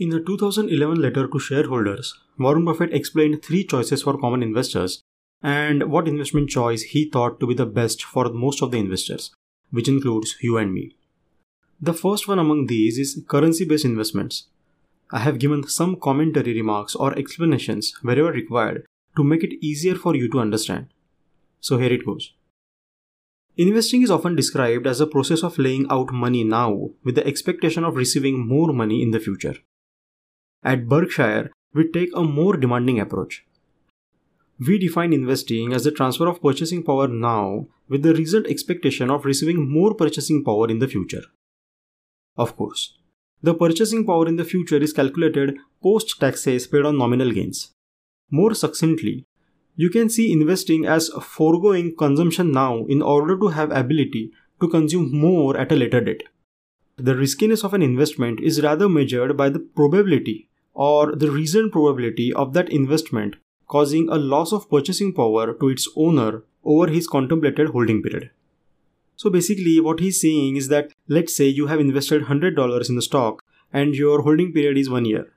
In a 2011 letter to shareholders, Warren Buffett explained three choices for common investors and what investment choice he thought to be the best for most of the investors, which includes you and me. The first one among these is currency based investments. I have given some commentary remarks or explanations wherever required to make it easier for you to understand. So here it goes. Investing is often described as a process of laying out money now with the expectation of receiving more money in the future. At Berkshire, we take a more demanding approach. We define investing as the transfer of purchasing power now with the result expectation of receiving more purchasing power in the future. Of course, the purchasing power in the future is calculated post taxes paid on nominal gains. More succinctly, you can see investing as foregoing consumption now in order to have ability to consume more at a later date. The riskiness of an investment is rather measured by the probability or the reasoned probability of that investment causing a loss of purchasing power to its owner over his contemplated holding period. So basically, what he's saying is that let's say you have invested $100 in the stock and your holding period is one year.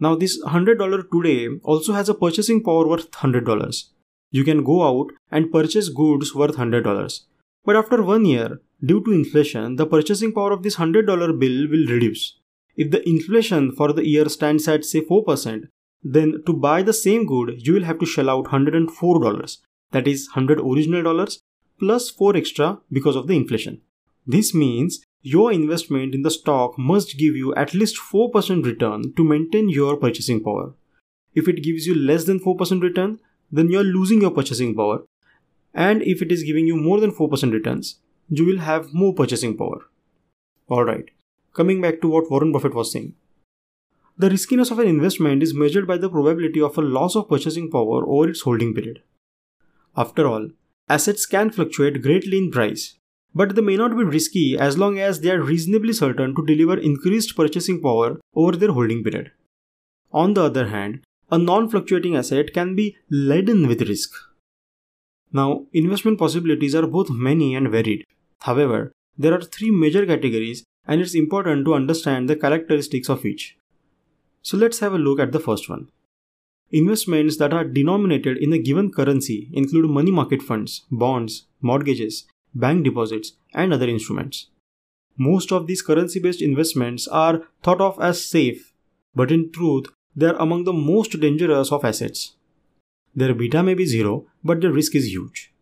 Now, this $100 today also has a purchasing power worth $100. You can go out and purchase goods worth $100. But after one year, due to inflation, the purchasing power of this $100 bill will reduce. If the inflation for the year stands at say 4%, then to buy the same good, you will have to shell out $104. That is 100 original dollars plus 4 extra because of the inflation. This means your investment in the stock must give you at least 4% return to maintain your purchasing power. If it gives you less than 4% return, then you are losing your purchasing power. And if it is giving you more than 4% returns, you will have more purchasing power. Alright, coming back to what Warren Buffett was saying. The riskiness of an investment is measured by the probability of a loss of purchasing power over its holding period. After all, assets can fluctuate greatly in price, but they may not be risky as long as they are reasonably certain to deliver increased purchasing power over their holding period. On the other hand, a non fluctuating asset can be laden with risk. Now, investment possibilities are both many and varied. However, there are three major categories and it's important to understand the characteristics of each. So let's have a look at the first one. Investments that are denominated in a given currency include money market funds, bonds, mortgages, bank deposits, and other instruments. Most of these currency based investments are thought of as safe, but in truth, they are among the most dangerous of assets. Their beta may be zero, but the risk is huge.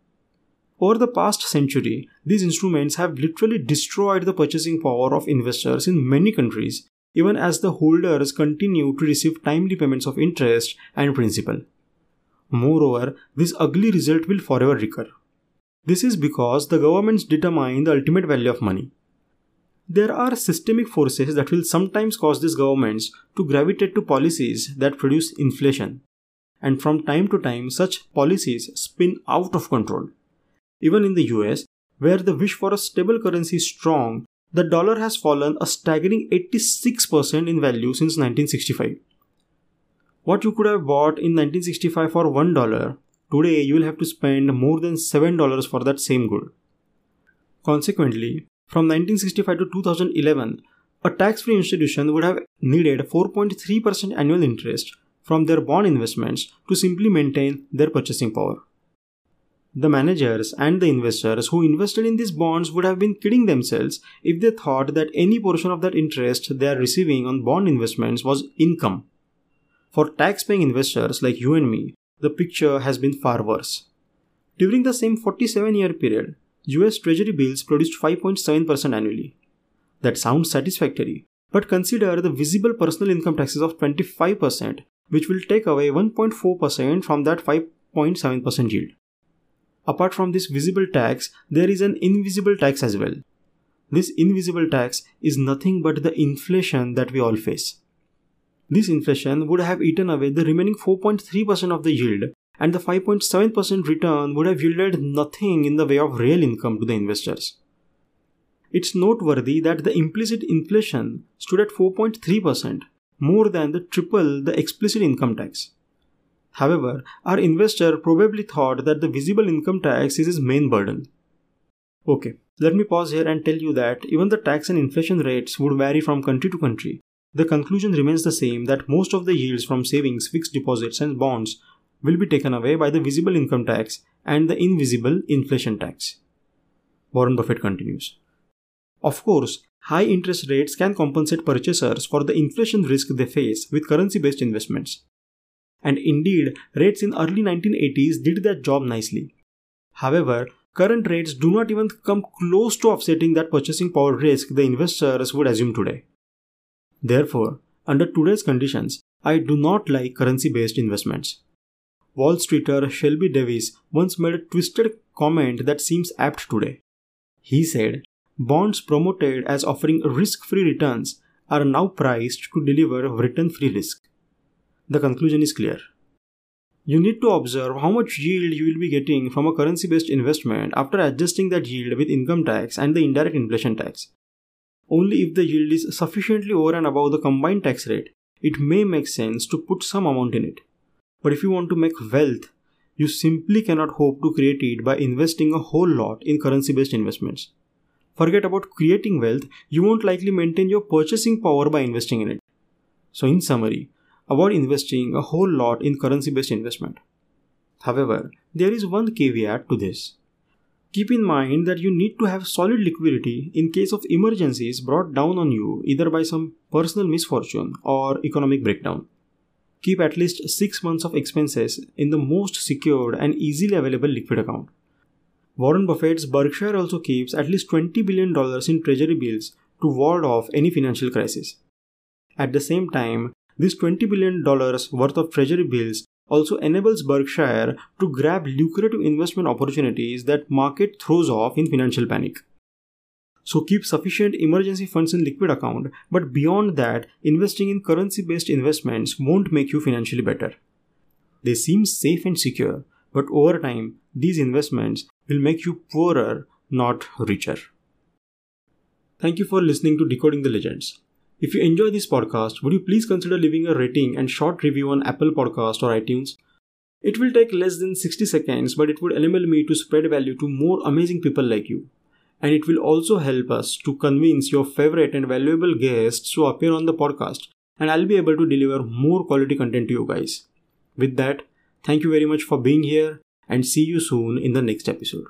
Over the past century, these instruments have literally destroyed the purchasing power of investors in many countries, even as the holders continue to receive timely payments of interest and principal. Moreover, this ugly result will forever recur. This is because the governments determine the ultimate value of money. There are systemic forces that will sometimes cause these governments to gravitate to policies that produce inflation. And from time to time, such policies spin out of control. Even in the US, where the wish for a stable currency is strong, the dollar has fallen a staggering 86% in value since 1965. What you could have bought in 1965 for $1 Today, you will have to spend more than $7 for that same good. Consequently, from 1965 to 2011, a tax free institution would have needed 4.3% annual interest from their bond investments to simply maintain their purchasing power. The managers and the investors who invested in these bonds would have been kidding themselves if they thought that any portion of that interest they are receiving on bond investments was income. For tax paying investors like you and me, the picture has been far worse. During the same 47 year period, US Treasury bills produced 5.7% annually. That sounds satisfactory, but consider the visible personal income taxes of 25%, which will take away 1.4% from that 5.7% yield. Apart from this visible tax, there is an invisible tax as well. This invisible tax is nothing but the inflation that we all face. This inflation would have eaten away the remaining 4.3% of the yield, and the 5.7% return would have yielded nothing in the way of real income to the investors. It's noteworthy that the implicit inflation stood at 4.3%, more than the triple the explicit income tax. However, our investor probably thought that the visible income tax is his main burden. Okay, let me pause here and tell you that even the tax and inflation rates would vary from country to country the conclusion remains the same that most of the yields from savings, fixed deposits, and bonds will be taken away by the visible income tax and the invisible inflation tax. Warren Buffett continues. Of course, high interest rates can compensate purchasers for the inflation risk they face with currency based investments. And indeed, rates in early 1980s did that job nicely. However, current rates do not even come close to offsetting that purchasing power risk the investors would assume today. Therefore, under today's conditions, I do not like currency based investments. Wall Streeter Shelby Davis once made a twisted comment that seems apt today. He said, Bonds promoted as offering risk free returns are now priced to deliver return free risk. The conclusion is clear. You need to observe how much yield you will be getting from a currency based investment after adjusting that yield with income tax and the indirect inflation tax. Only if the yield is sufficiently over and above the combined tax rate, it may make sense to put some amount in it. But if you want to make wealth, you simply cannot hope to create it by investing a whole lot in currency based investments. Forget about creating wealth, you won't likely maintain your purchasing power by investing in it. So, in summary, avoid investing a whole lot in currency based investment. However, there is one caveat to this. Keep in mind that you need to have solid liquidity in case of emergencies brought down on you either by some personal misfortune or economic breakdown. Keep at least 6 months of expenses in the most secured and easily available liquid account. Warren Buffett's Berkshire also keeps at least $20 billion in treasury bills to ward off any financial crisis. At the same time, this $20 billion worth of treasury bills also enables Berkshire to grab lucrative investment opportunities that market throws off in financial panic. So keep sufficient emergency funds in liquid account, but beyond that, investing in currency based investments won't make you financially better. They seem safe and secure, but over time, these investments will make you poorer, not richer. Thank you for listening to Decoding the Legends. If you enjoy this podcast, would you please consider leaving a rating and short review on Apple Podcast or iTunes? It will take less than 60 seconds, but it would enable me to spread value to more amazing people like you. And it will also help us to convince your favorite and valuable guests to appear on the podcast, and I'll be able to deliver more quality content to you guys. With that, thank you very much for being here, and see you soon in the next episode.